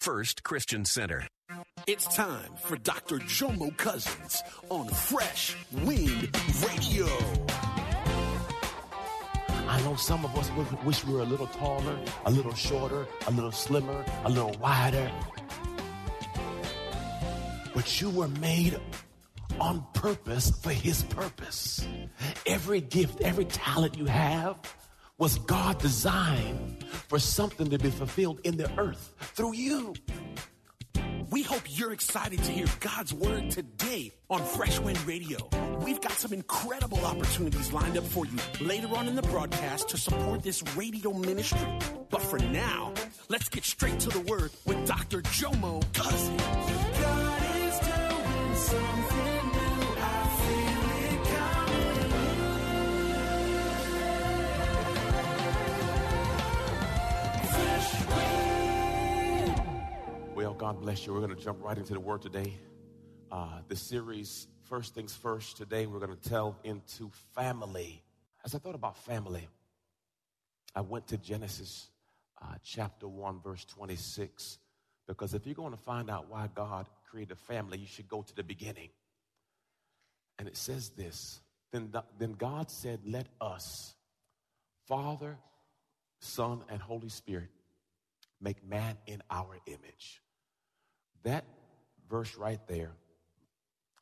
First Christian Center. It's time for Dr. Jomo Cousins on Fresh Wind Radio. I know some of us wish we were a little taller, a little shorter, a little slimmer, a little wider. But you were made on purpose for His purpose. Every gift, every talent you have was God designed for something to be fulfilled in the earth through you. We hope you're excited to hear God's word today on Fresh Wind Radio. We've got some incredible opportunities lined up for you later on in the broadcast to support this radio ministry. But for now, let's get straight to the word with Dr. Jomo Cousins. God bless you. We're going to jump right into the word today. Uh, the series, First Things First, today we're going to tell into family. As I thought about family, I went to Genesis uh, chapter 1, verse 26, because if you're going to find out why God created a family, you should go to the beginning. And it says this Then, then God said, Let us, Father, Son, and Holy Spirit, make man in our image. That verse right there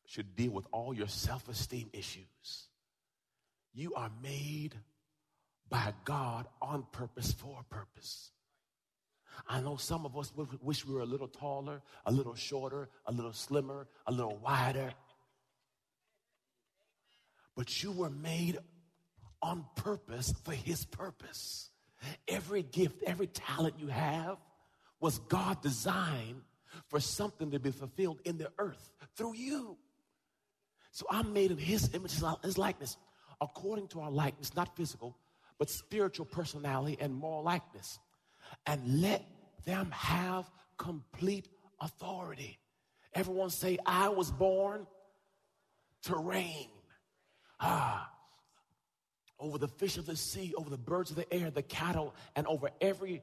should deal with all your self esteem issues. You are made by God on purpose for a purpose. I know some of us wish we were a little taller, a little shorter, a little slimmer, a little wider. But you were made on purpose for His purpose. Every gift, every talent you have was God designed for something to be fulfilled in the earth through you. So I'm made in His image, His likeness, according to our likeness, not physical, but spiritual personality and moral likeness. And let them have complete authority. Everyone say, I was born to reign. Ah, over the fish of the sea, over the birds of the air, the cattle, and over every, every,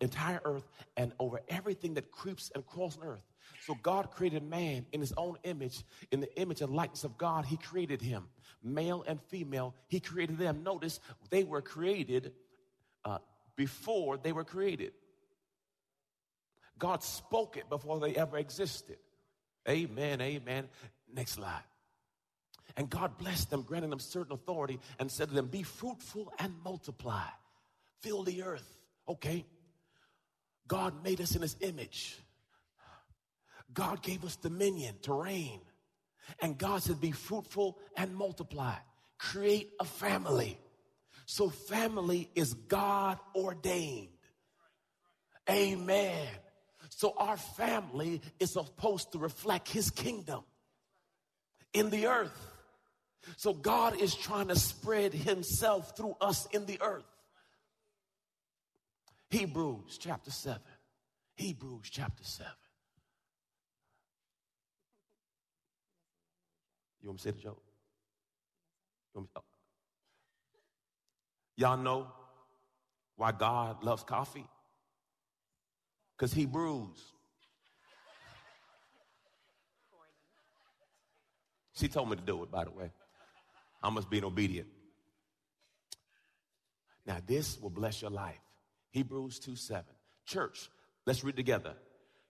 entire earth, and over everything that creeps and crawls on earth. So God created man in his own image, in the image and likeness of God, he created him. Male and female, he created them. Notice they were created uh, before they were created. God spoke it before they ever existed. Amen, amen. Next slide. And God blessed them, granting them certain authority, and said to them, Be fruitful and multiply, fill the earth. Okay. God made us in his image. God gave us dominion to reign. And God said, Be fruitful and multiply, create a family. So, family is God ordained. Amen. So, our family is supposed to reflect his kingdom in the earth. So God is trying to spread himself through us in the earth. Hebrews chapter 7. Hebrews chapter 7. You want me to say the joke? Me, oh. Y'all know why God loves coffee? Because he brews. She told me to do it, by the way. I must be obedient. Now, this will bless your life. Hebrews 2 7. Church, let's read together.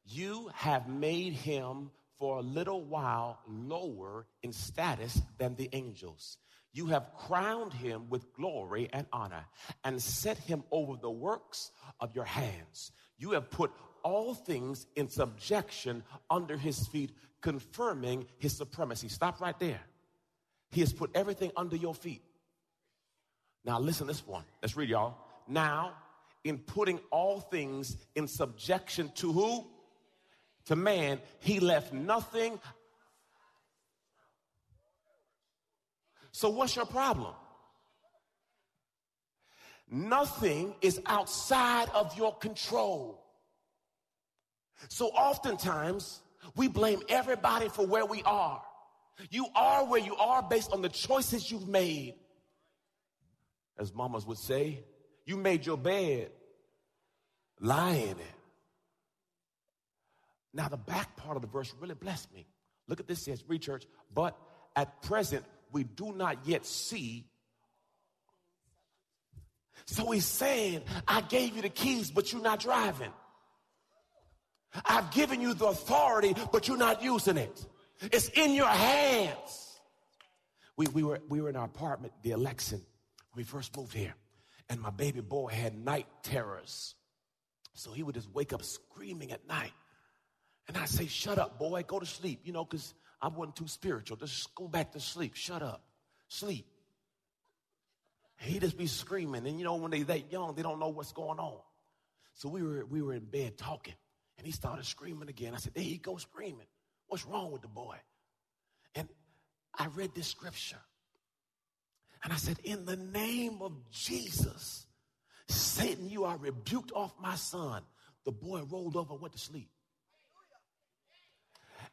You have made him for a little while lower in status than the angels. You have crowned him with glory and honor and set him over the works of your hands. You have put all things in subjection under his feet, confirming his supremacy. Stop right there. He has put everything under your feet. Now, listen this one. Let's read, y'all. Now, in putting all things in subjection to who? to man, he left nothing. So, what's your problem? Nothing is outside of your control. So, oftentimes, we blame everybody for where we are. You are where you are based on the choices you've made. As mamas would say, you made your bed, lie in it. Now, the back part of the verse really blessed me. Look at this says, read church, but at present we do not yet see. So he's saying, I gave you the keys, but you're not driving. I've given you the authority, but you're not using it. It's in your hands. We, we, were, we were in our apartment, the election, we first moved here, and my baby boy had night terrors. So he would just wake up screaming at night. And I'd say, Shut up, boy, go to sleep, you know, because I wasn't too spiritual. Just go back to sleep. Shut up. Sleep. He just be screaming. And you know, when they that young, they don't know what's going on. So we were we were in bed talking, and he started screaming again. I said, There he goes screaming. What's wrong with the boy? And I read this scripture. And I said, In the name of Jesus, Satan, you are rebuked off my son. The boy rolled over and went to sleep.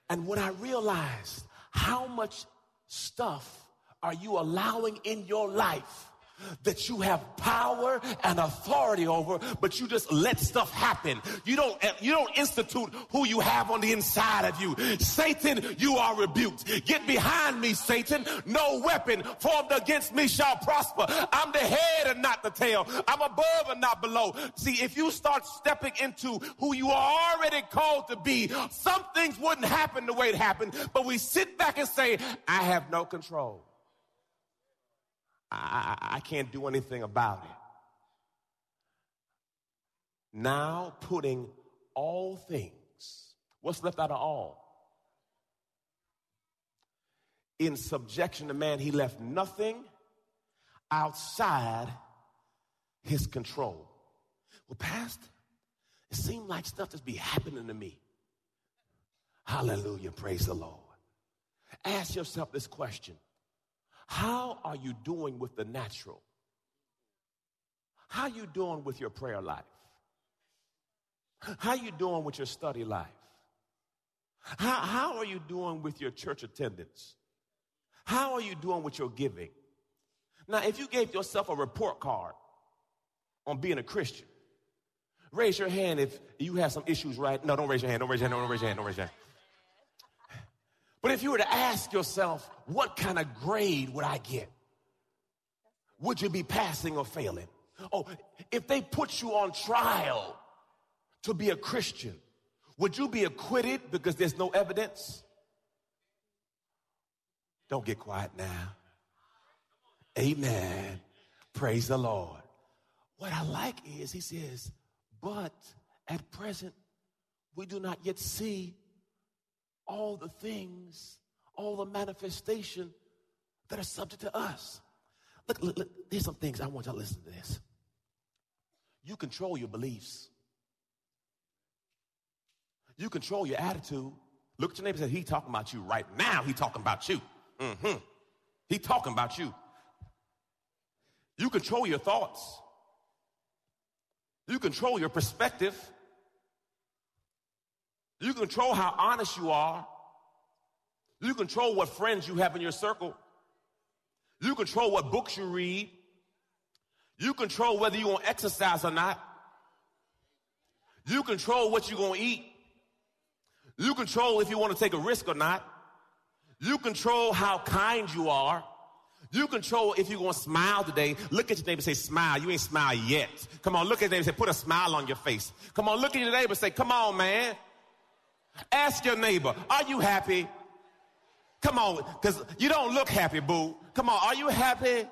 And when I realized how much stuff are you allowing in your life that you have power and authority over, but you just let stuff happen. You don't, eh, you don't institute who you have on the inside of you. Satan, you are rebuked. Get behind me, Satan. No weapon formed against me shall prosper. I'm the head and not the tail. I'm above and not below. See, if you start stepping into who you are already called to be, some things wouldn't happen the way it happened, but we sit back and say, I have no control. I, I can't do anything about it. Now putting all things, what's left out of all? In subjection to man, he left nothing outside his control. Well, Pastor, it seemed like stuff just be happening to me. Hallelujah. Praise the Lord. Ask yourself this question how are you doing with the natural? How are you doing with your prayer life? How are you doing with your study life? How, how are you doing with your church attendance? How are you doing with your giving? Now, if you gave yourself a report card on being a Christian, raise your hand if you have some issues right. No, don't raise your hand. Don't raise your hand. Don't raise your hand. Don't raise your hand. But if you were to ask yourself, what kind of grade would I get? Would you be passing or failing? Oh, if they put you on trial to be a Christian, would you be acquitted because there's no evidence? Don't get quiet now. Amen. Praise the Lord. What I like is he says, but at present we do not yet see all the things, all the manifestation that are subject to us. Look, look, look, there's some things I want y'all to listen to this. You control your beliefs. You control your attitude. Look at your neighbor and say, he talking about you right now. He talking about you. Mm-hmm. He talking about you. You control your thoughts. You control your perspective. You control how honest you are. You control what friends you have in your circle. You control what books you read. You control whether you're going to exercise or not. You control what you're going to eat. You control if you want to take a risk or not. You control how kind you are. You control if you're going to smile today. Look at your neighbor and say, smile. You ain't smile yet. Come on, look at your neighbor and say, put a smile on your face. Come on, look at your neighbor and say, come on, man. Ask your neighbor, are you happy? Come on, because you don't look happy, boo. Come on, are you happy?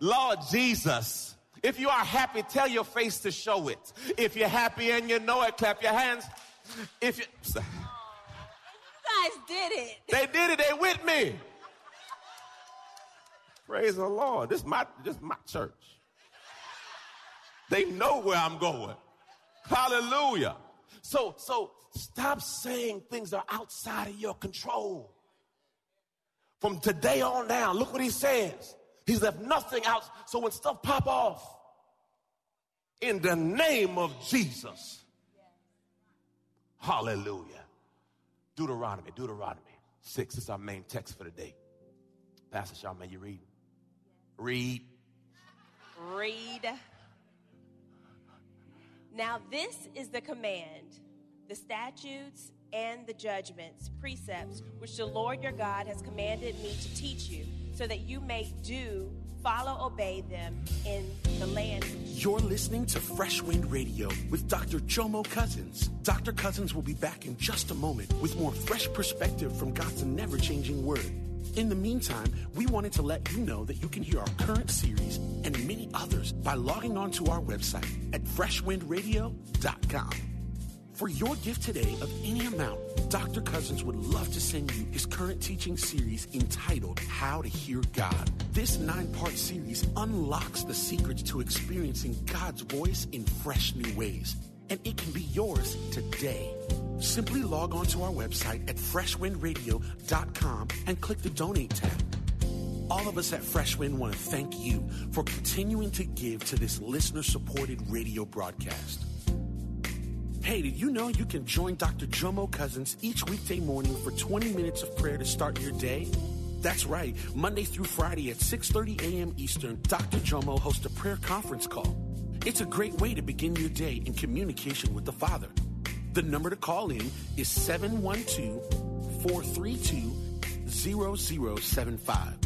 Lord Jesus. If you are happy, tell your face to show it. If you're happy and you know it, clap your hands. If you, you guys did it. They did it. They with me. Praise the Lord. This is my this is my church. They know where I'm going. Hallelujah. So, so stop saying things are outside of your control. From today on down, look what he says. He's left nothing out. So when stuff pop off, in the name of Jesus. Hallelujah. Deuteronomy, Deuteronomy 6 is our main text for the day. Pastor may you read? Read. Read. Now, this is the command, the statutes, and the judgments, precepts, which the Lord your God has commanded me to teach you, so that you may do, follow, obey them in the land. You're listening to Fresh Wind Radio with Dr. Jomo Cousins. Dr. Cousins will be back in just a moment with more fresh perspective from God's never changing word. In the meantime, we wanted to let you know that you can hear our current series and many others by logging on to our website at freshwindradio.com. For your gift today of any amount, Dr. Cousins would love to send you his current teaching series entitled How to Hear God. This nine part series unlocks the secrets to experiencing God's voice in fresh new ways, and it can be yours today. Simply log on to our website at freshwindradio.com and click the donate tab. All of us at Freshwind want to thank you for continuing to give to this listener supported radio broadcast. Hey, did you know you can join Dr. Jomo Cousins each weekday morning for 20 minutes of prayer to start your day? That's right. Monday through Friday at 6:30 a.m. Eastern, Dr. Jomo hosts a prayer conference call. It's a great way to begin your day in communication with the Father. The number to call in is 712-432-0075.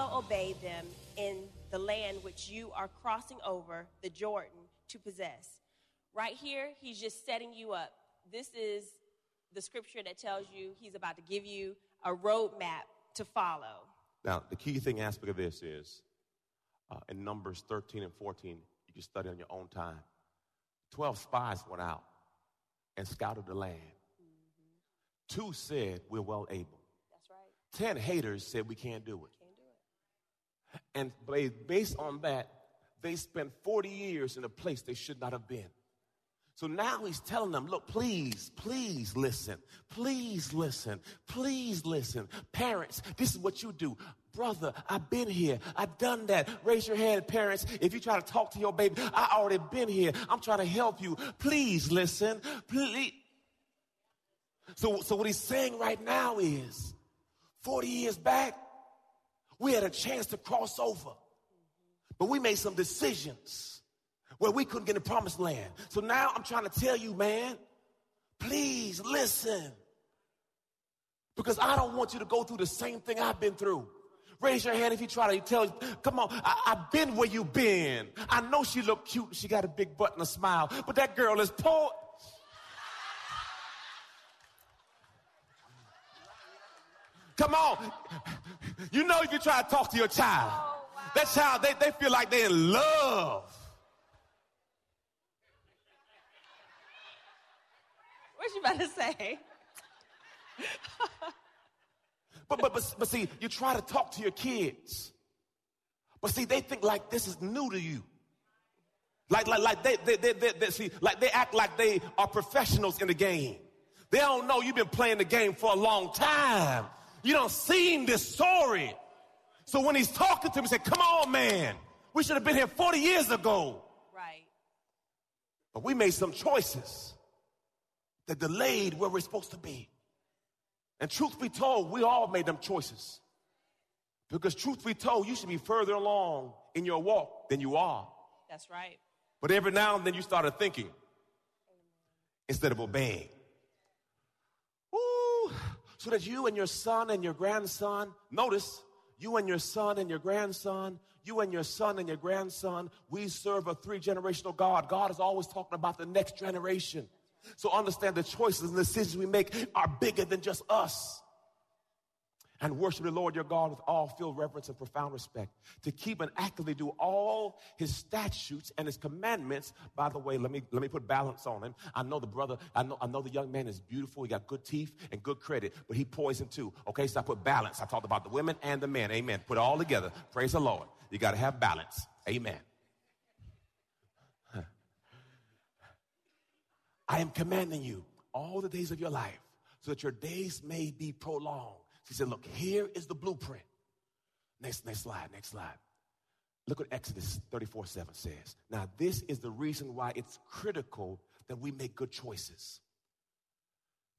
Follow, obey them in the land which you are crossing over the Jordan to possess. Right here, he's just setting you up. This is the scripture that tells you he's about to give you a roadmap to follow. Now, the key thing aspect of this is uh, in Numbers 13 and 14, you can study on your own time. 12 spies went out and scouted the land. Two said, We're well able. That's right. 10 haters said, We can't do it. And based on that, they spent 40 years in a place they should not have been. So now he's telling them, look, please, please listen. Please listen. Please listen. Parents, this is what you do. Brother, I've been here. I've done that. Raise your hand, parents. If you try to talk to your baby, I already been here. I'm trying to help you. Please listen. Please. So, so what he's saying right now is 40 years back, we had a chance to cross over. But we made some decisions where we couldn't get in the promised land. So now I'm trying to tell you, man, please listen. Because I don't want you to go through the same thing I've been through. Raise your hand if you try to tell, come on, I, have been where you've been. I know she look cute, she got a big butt and a smile, but that girl is poor. Come on. You know if you try to talk to your child, oh, that child, they, they feel like they're in love. What you about to say? But, but, but, but see, you try to talk to your kids. But see, they think like this is new to you. Like, like, like they, they, they, they, they see, like they act like they are professionals in the game. They don't know you've been playing the game for a long time. You don't seen this story. So when he's talking to him, he said, come on, man. We should have been here 40 years ago. Right. But we made some choices that delayed where we're supposed to be. And truth be told, we all made them choices. Because truth be told, you should be further along in your walk than you are. That's right. But every now and then you started thinking instead of obeying. Ooh, so that you and your son and your grandson, notice, You and your son and your grandson, you and your son and your grandson, we serve a three generational God. God is always talking about the next generation. So understand the choices and decisions we make are bigger than just us and worship the Lord your God with all filled reverence and profound respect. To keep and actively do all his statutes and his commandments. By the way, let me let me put balance on him. I know the brother, I know, I know the young man is beautiful, he got good teeth and good credit, but he poisoned too. Okay, so I put balance. I talked about the women and the men. Amen. Put it all together. Praise the Lord. You gotta have balance. Amen. I am commanding you all the days of your life so that your days may be prolonged. He said, Look, here is the blueprint. Next, next slide, next slide. Look what Exodus 34 7 says. Now, this is the reason why it's critical that we make good choices.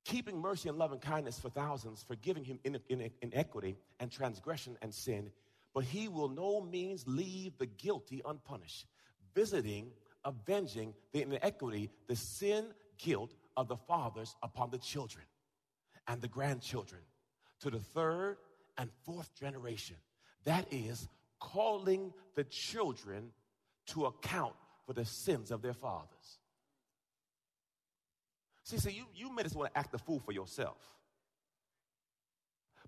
Keeping mercy and love and kindness for thousands, forgiving him in, in, inequity and transgression and sin, but he will no means leave the guilty unpunished, visiting, avenging the inequity, the sin, guilt of the fathers upon the children and the grandchildren to the third and fourth generation. That is calling the children to account for the sins of their fathers. See, see, you, you may just want to act the fool for yourself.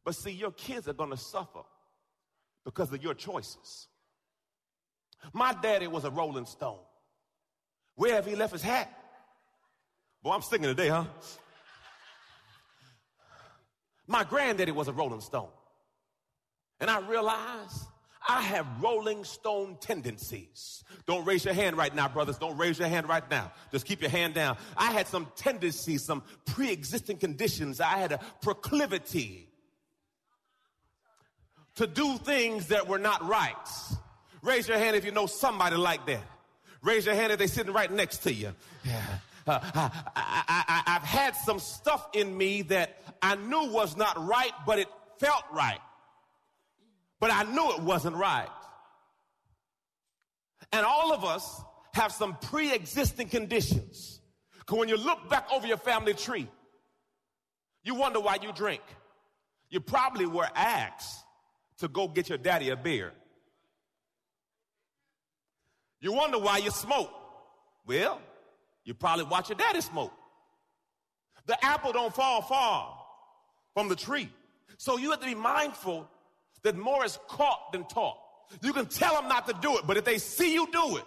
But see, your kids are going to suffer because of your choices. My daddy was a rolling stone. Where have he left his hat? Boy, I'm singing today, huh? My granddaddy was a Rolling Stone. And I realized I have Rolling Stone tendencies. Don't raise your hand right now, brothers. Don't raise your hand right now. Just keep your hand down. I had some tendencies, some pre existing conditions. I had a proclivity to do things that were not right. Raise your hand if you know somebody like that. Raise your hand if they're sitting right next to you. Yeah. Uh, I, have had some stuff in me that I knew was not right, but it felt right. But I knew it wasn't right. And all of us have some pre existing conditions. Because when you look back over your family tree, you wonder why you drink. You probably were asked to go get your daddy a beer. You wonder why you smoke. Well, you probably watch your daddy smoke. The apple don't fall far from the tree. So you have to be mindful that more is caught than taught. You can tell them not to do it, but if they see you do it.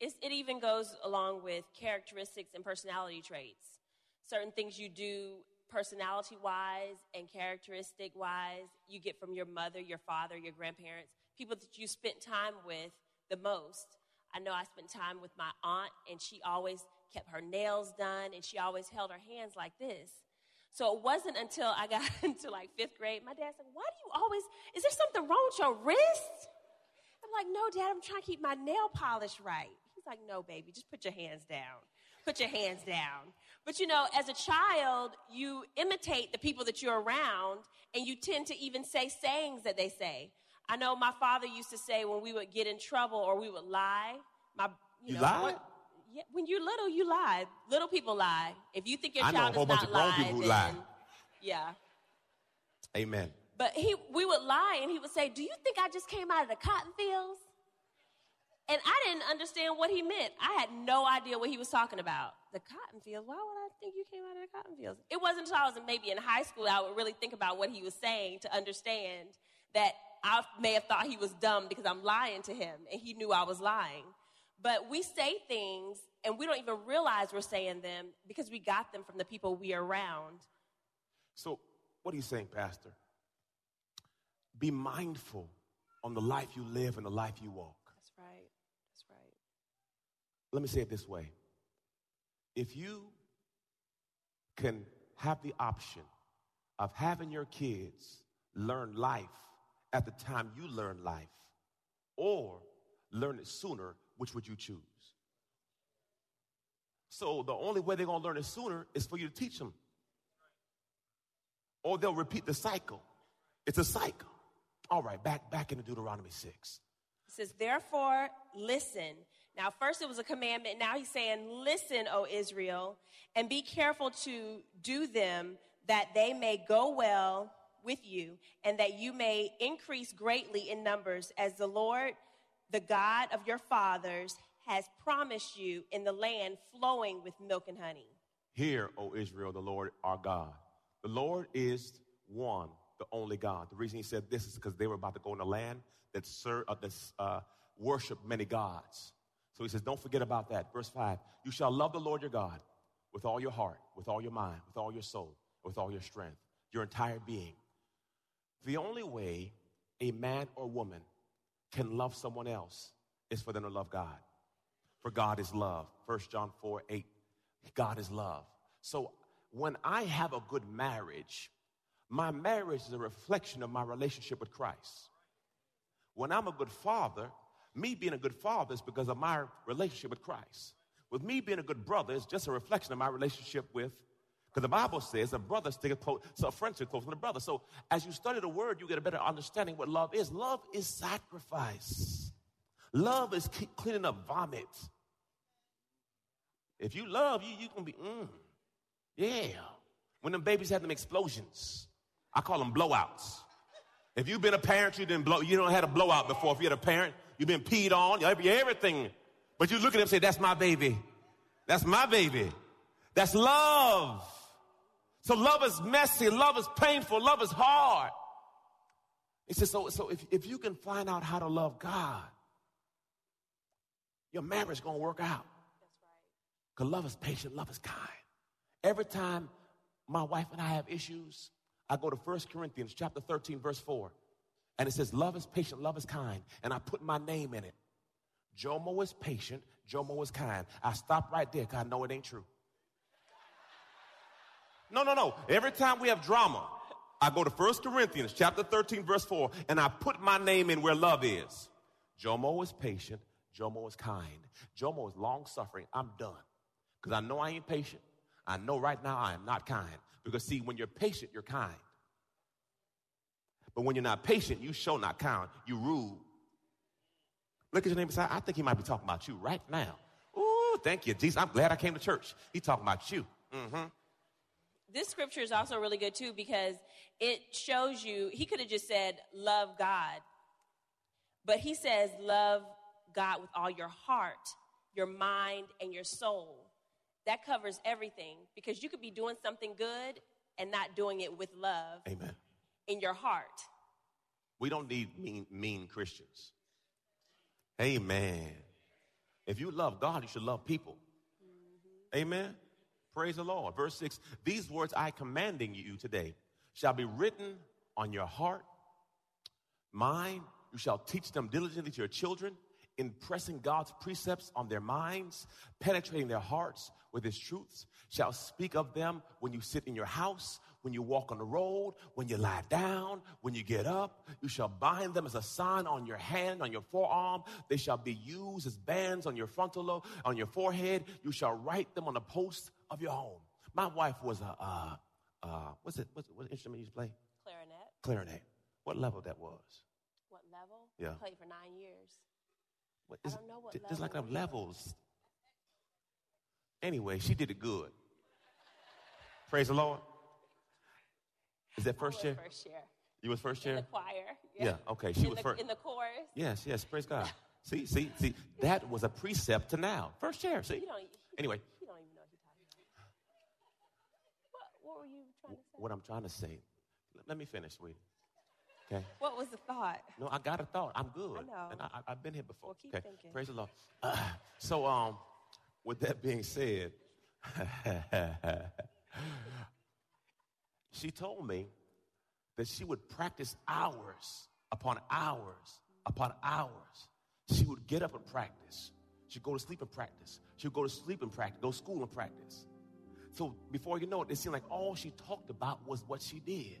It even goes along with characteristics and personality traits. Certain things you do personality wise and characteristic wise, you get from your mother, your father, your grandparents, people that you spent time with the most. I know I spent time with my aunt, and she always kept her nails done, and she always held her hands like this. So it wasn't until I got into like fifth grade, my dad said, Why do you always, is there something wrong with your wrist? I'm like, No, dad, I'm trying to keep my nail polish right. He's like, No, baby, just put your hands down. Put your hands down. But you know, as a child, you imitate the people that you're around, and you tend to even say sayings that they say. I know my father used to say when we would get in trouble or we would lie. My, you, you know, lie? What, yeah, when you're little, you lie. Little people lie. If you think your child is not lying, I know a whole bunch of grown people who lie. Yeah. Amen. But he, we would lie, and he would say, "Do you think I just came out of the cotton fields?" And I didn't understand what he meant. I had no idea what he was talking about. The cotton fields. Why would I think you came out of the cotton fields? It wasn't until I was maybe in high school I would really think about what he was saying to understand that I may have thought he was dumb because I'm lying to him and he knew I was lying. But we say things and we don't even realize we're saying them because we got them from the people we are around. So, what are you saying, Pastor? Be mindful on the life you live and the life you walk. That's right. That's right. Let me say it this way if you can have the option of having your kids learn life at the time you learn life or learn it sooner, which would you choose? So the only way they're going to learn it sooner is for you to teach them. Or they'll repeat the cycle. It's a cycle. All right, back back into Deuteronomy 6. It says, "Therefore, listen." Now, first it was a commandment. Now he's saying, "Listen, O Israel, and be careful to do them that they may go well with you, and that you may increase greatly in numbers, as the Lord, the God of your fathers, has promised you in the land flowing with milk and honey. Hear, O Israel, the Lord our God. The Lord is one, the only God. The reason he said this is because they were about to go in a land that uh, uh, worship many gods. So he says, don't forget about that. Verse 5 You shall love the Lord your God with all your heart, with all your mind, with all your soul, with all your strength, your entire being. The only way a man or woman can love someone else is for them to love God. For God is love. 1 John 4 8. God is love. So when I have a good marriage, my marriage is a reflection of my relationship with Christ. When I'm a good father, me being a good father is because of my relationship with Christ. With me being a good brother, it's just a reflection of my relationship with, because the Bible says a brother sticketh close, so a friend sticketh closer than a brother. So as you study the word, you get a better understanding what love is. Love is sacrifice. Love is cleaning up vomit. If you love, you you can be, mm, yeah. When them babies have them explosions, I call them blowouts. If you've been a parent, you didn't blow, you don't had a blowout before. If you had a parent, you've been peed on, everything. But you look at them and say, that's my baby. That's my baby. That's love. So love is messy, love is painful, love is hard. He says, so, so if, if you can find out how to love God, your marriage is going to work out. Because love is patient, love is kind. Every time my wife and I have issues, I go to 1 Corinthians chapter 13, verse 4. And it says, Love is patient, love is kind. And I put my name in it. Jomo is patient, Jomo is kind. I stop right there because I know it ain't true. No, no, no. Every time we have drama, I go to 1 Corinthians chapter 13, verse 4, and I put my name in where love is. Jomo is patient, Jomo is kind. Jomo is long suffering. I'm done. Because I know I ain't patient. I know right now I am not kind. Because see, when you're patient, you're kind. But when you're not patient, you show not kind. You rude. Look at your neighbor side. I think he might be talking about you right now. Ooh, thank you, Jesus. I'm glad I came to church. He's talking about you. Mm-hmm. This scripture is also really good too because it shows you, he could have just said, love God. But he says, love God with all your heart, your mind, and your soul. That covers everything because you could be doing something good and not doing it with love. Amen. In your heart. We don't need mean, mean Christians. Amen. If you love God, you should love people. Mm-hmm. Amen. Praise the Lord. Verse 6 These words I commanding you today shall be written on your heart, mind. You shall teach them diligently to your children impressing God's precepts on their minds, penetrating their hearts with his truths, shall speak of them when you sit in your house, when you walk on the road, when you lie down, when you get up. You shall bind them as a sign on your hand, on your forearm. They shall be used as bands on your frontal lobe, on your forehead. You shall write them on the post of your home. My wife was a, uh, uh, what's it, what's, what instrument you play? Clarinet. Clarinet. What level that was? What level? Yeah. I played for nine years. What, I don't know what there's like level. levels. Anyway, she did it good. Praise the Lord. Is that first year? First year. You was first In the choir. Yeah, okay. She in was the, first. In the chorus. Yes, yes. Praise God. see, see, see. That was a precept to now. First year. See. You don't, Anyway, You don't even know what you're talking about. What, what were you trying to say? What I'm trying to say. Let, me finish, sweetie. Okay. What was the thought? No, I got a thought. I'm good. I know. And I, I, have been here before. Well, keep okay. thinking. Praise the Lord. Uh, so, um, with that being said, she told me that she would practice hours upon hours upon hours. She would get up and practice. She'd go to sleep and practice. She'd go to sleep and practice, go to school and practice. So before you know it, it seemed like all she talked about was what she did.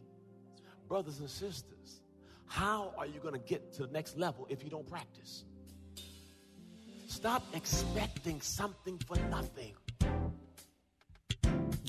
Brothers and sisters, how are you going to get to the next level if you don't practice? Stop expecting something for nothing.